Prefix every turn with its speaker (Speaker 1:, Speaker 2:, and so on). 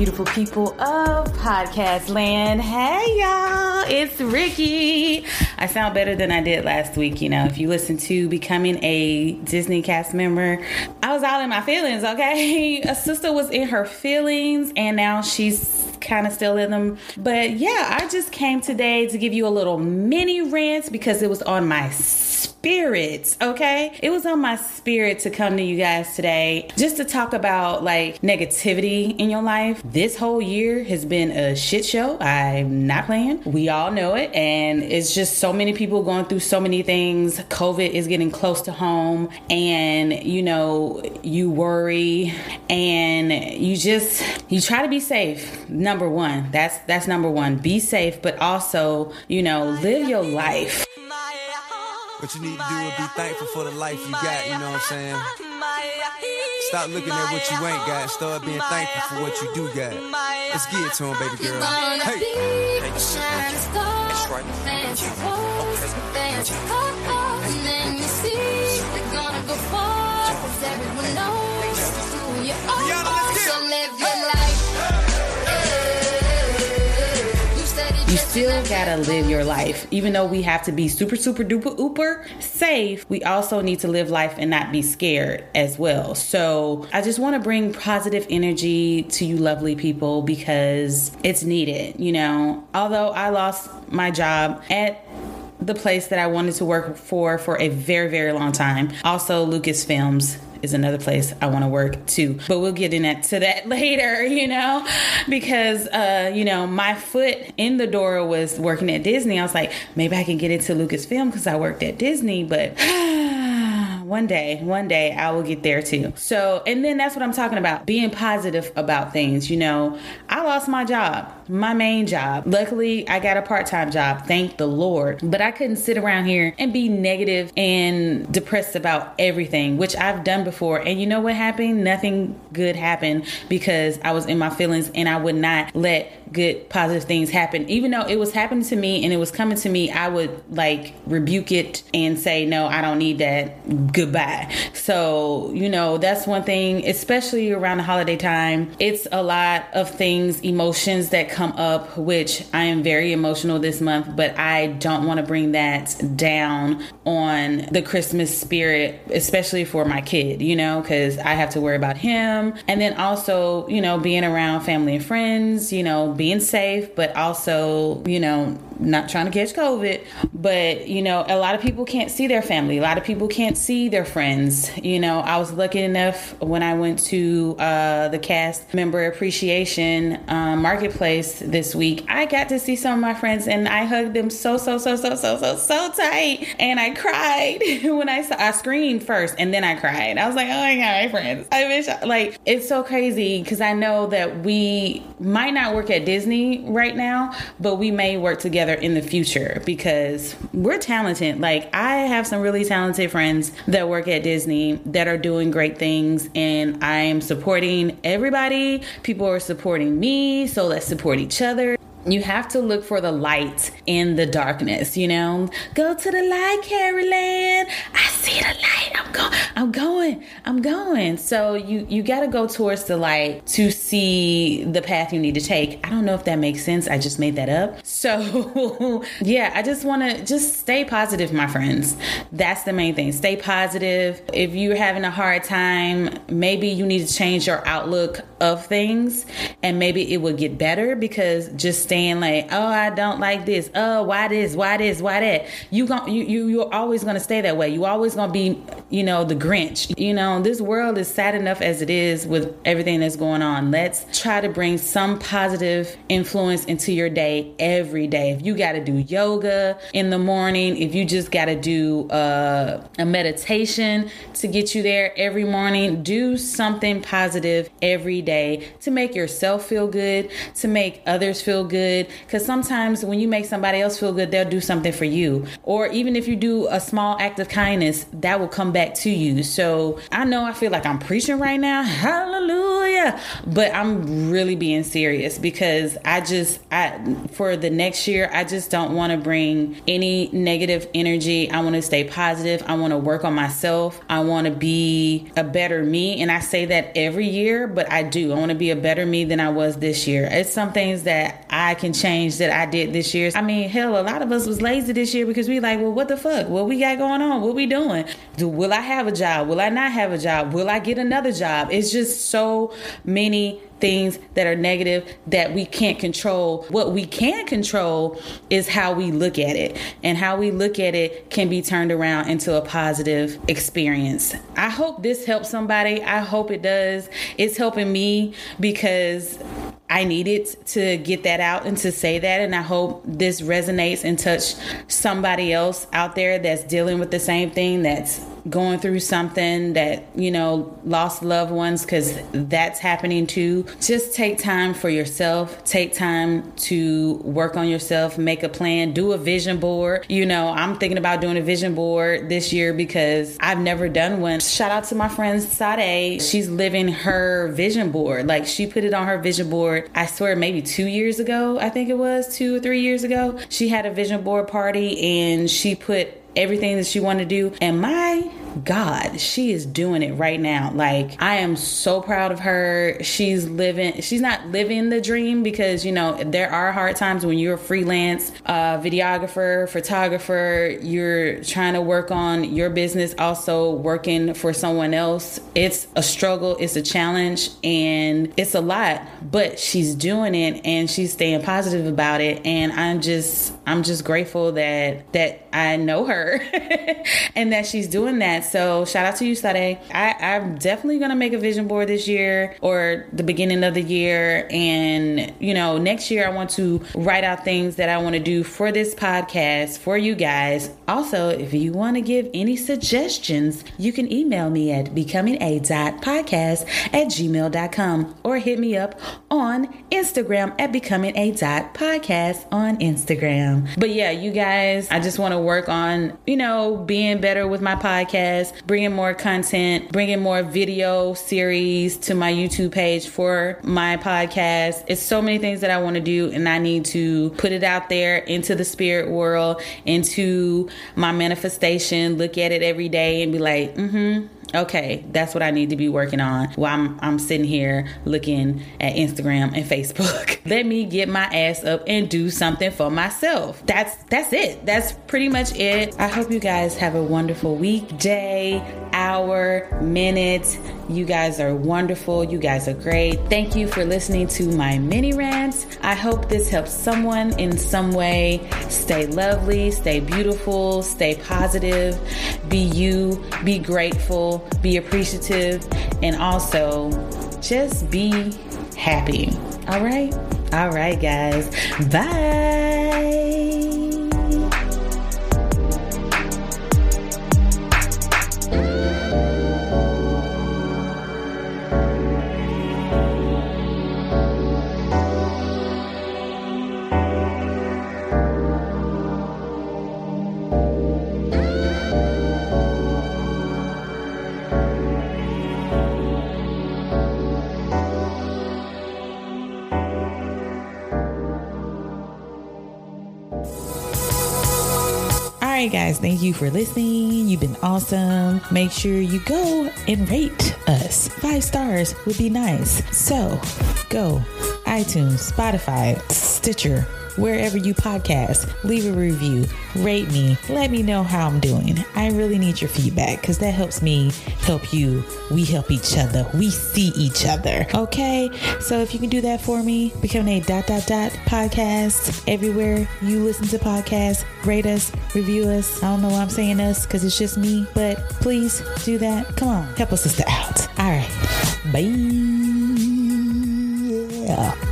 Speaker 1: Beautiful people of podcast land? Hey, y'all, it's Ricky. I sound better than I did last week. You know, if you listen to becoming a Disney cast member, I was all in my feelings, okay? A sister was in her feelings, and now she's kind of still in them. But yeah, I just came today to give you a little mini rant because it was on my spirits, okay? It was on my spirit to come to you guys today just to talk about like negativity in your life. This whole year has been a shit show. I'm not playing. We all know it. And it's just so many people going through so many things. COVID is getting close to home, and you know, you worry and you just you try to be safe. Number one. That's that's number one. Be safe, but also, you know, live your life.
Speaker 2: What you need to do is be thankful for the life you got, you know what I'm saying? Stop looking at what you ain't got start being thankful for what you do got. Let's get it to him, baby girl. Hey! That's right.
Speaker 3: And then you see they're gonna go far, cause everyone knows You
Speaker 1: still gotta live your life. Even though we have to be super, super duper ooper safe, we also need to live life and not be scared as well. So I just wanna bring positive energy to you lovely people because it's needed, you know. Although I lost my job at the place that I wanted to work for for a very, very long time. Also, Lucasfilms is another place I want to work too. But we'll get into that later, you know, because uh, you know, my foot in the door was working at Disney. I was like, maybe I can get into Lucasfilm because I worked at Disney, but one day, one day I will get there too. So, and then that's what I'm talking about being positive about things. You know, I lost my job, my main job. Luckily, I got a part time job, thank the Lord. But I couldn't sit around here and be negative and depressed about everything, which I've done before. And you know what happened? Nothing good happened because I was in my feelings and I would not let good positive things happen. Even though it was happening to me and it was coming to me, I would like rebuke it and say, no, I don't need that. Goodbye. So, you know, that's one thing, especially around the holiday time. It's a lot of things, emotions that come up, which I am very emotional this month, but I don't want to bring that down on the Christmas spirit, especially for my kid, you know, because I have to worry about him. And then also, you know, being around family and friends, you know, being safe, but also, you know, not trying to catch COVID. But, you know, a lot of people can't see their family. A lot of people can't see their friends. You know, I was lucky enough when I went to uh, the cast member appreciation um, marketplace this week. I got to see some of my friends and I hugged them so, so, so, so, so, so, so tight. And I cried when I saw, I screamed first and then I cried. I was like, oh my God, my friends. I wish, like, it's so crazy because I know that we might not work at Disney right now, but we may work together in the future because we're talented. Like, I have some really talented friends that work at Disney that are doing great things, and I am supporting everybody. People are supporting me, so let's support each other. You have to look for the light in the darkness, you know? Go to the light, Carolyn. I see the light. I'm going. I'm going. I'm going. So you you got to go towards the light to see the path you need to take. I don't know if that makes sense. I just made that up. So yeah, I just want to just stay positive, my friends. That's the main thing. Stay positive. If you're having a hard time, maybe you need to change your outlook of things and maybe it will get better because just staying like oh i don't like this. Oh why this? Why this? Why that? You gon' you, you you're always gonna stay that way. You always gonna be you know the grinch. You know this world is sad enough as it is with everything that's going on. Let's try to bring some positive influence into your day every day. If you gotta do yoga in the morning if you just gotta do uh, a meditation to get you there every morning do something positive every day to make yourself feel good to make others feel good. Because sometimes when you make somebody else feel good they'll do something for you. Or even if you do a small act of kindness that will come back to you. So i know i feel like i'm preaching right now. Hallelujah. But i'm really being serious because i just i for the next year i just don't want to bring any negative energy. I want to stay positive. I want to work on myself. I want to be a better me. And i say that every year but i do I want to be a better me than I was this year. It's some things that I can change that I did this year. I mean, hell, a lot of us was lazy this year because we like, well, what the fuck? What we got going on? What we doing? Do will I have a job? Will I not have a job? Will I get another job? It's just so many things that are negative that we can't control. What we can control is how we look at it, and how we look at it can be turned around into a positive experience. I hope this helps somebody. I hope it does. It's helping me because I needed to get that out and to say that. And I hope this resonates and touch somebody else out there that's dealing with the same thing, that's going through something that, you know, lost loved ones, because that's happening too. Just take time for yourself, take time to work on yourself, make a plan, do a vision board. You know, I'm thinking about doing a vision board this year because I've never done one. Shout out to my friend Sade. She's living her vision board. Like she put it on her vision board, I swear, maybe two years ago, I think it was two or three years ago. She had a vision board party and she put everything that she wanted to do. And my God, she is doing it right now. Like, I am so proud of her. She's living, she's not living the dream because, you know, there are hard times when you're a freelance uh, videographer, photographer, you're trying to work on your business, also working for someone else. It's a struggle, it's a challenge, and it's a lot, but she's doing it and she's staying positive about it. And I'm just, I'm just grateful that, that I know her and that she's doing that. So shout out to you, Sade. I, I'm definitely gonna make a vision board this year or the beginning of the year. And you know, next year I want to write out things that I want to do for this podcast for you guys. Also, if you want to give any suggestions, you can email me at becominga.podcast at gmail.com or hit me up on Instagram at becominga.podcast on Instagram. But yeah, you guys, I just want to work on, you know, being better with my podcast, bringing more content, bringing more video series to my YouTube page for my podcast. It's so many things that I want to do, and I need to put it out there into the spirit world, into my manifestation, look at it every day and be like, mm hmm okay, that's what I need to be working on while I'm, I'm sitting here looking at Instagram and Facebook. Let me get my ass up and do something for myself. That's that's it. That's pretty much it. I hope you guys have a wonderful week, day, hour, minute. You guys are wonderful. You guys are great. Thank you for listening to my mini rant. I hope this helps someone in some way. Stay lovely, stay beautiful, stay positive, be you, be grateful, be appreciative, and also just be happy. All right? All right, guys. Bye. Thank you for listening. You've been awesome. Make sure you go and rate us. Five stars would be nice. So go iTunes, Spotify, Stitcher, wherever you podcast. Leave a review, rate me, let me know how I'm doing. I really need your feedback because that helps me help you. We help each other. We see each other. Okay? So if you can do that for me, become a dot dot dot podcast everywhere you listen to podcasts, rate us, review us. I don't know why I'm saying us because it's just me, but please do that. Come on, help a sister out. All right. Bye. Yeah.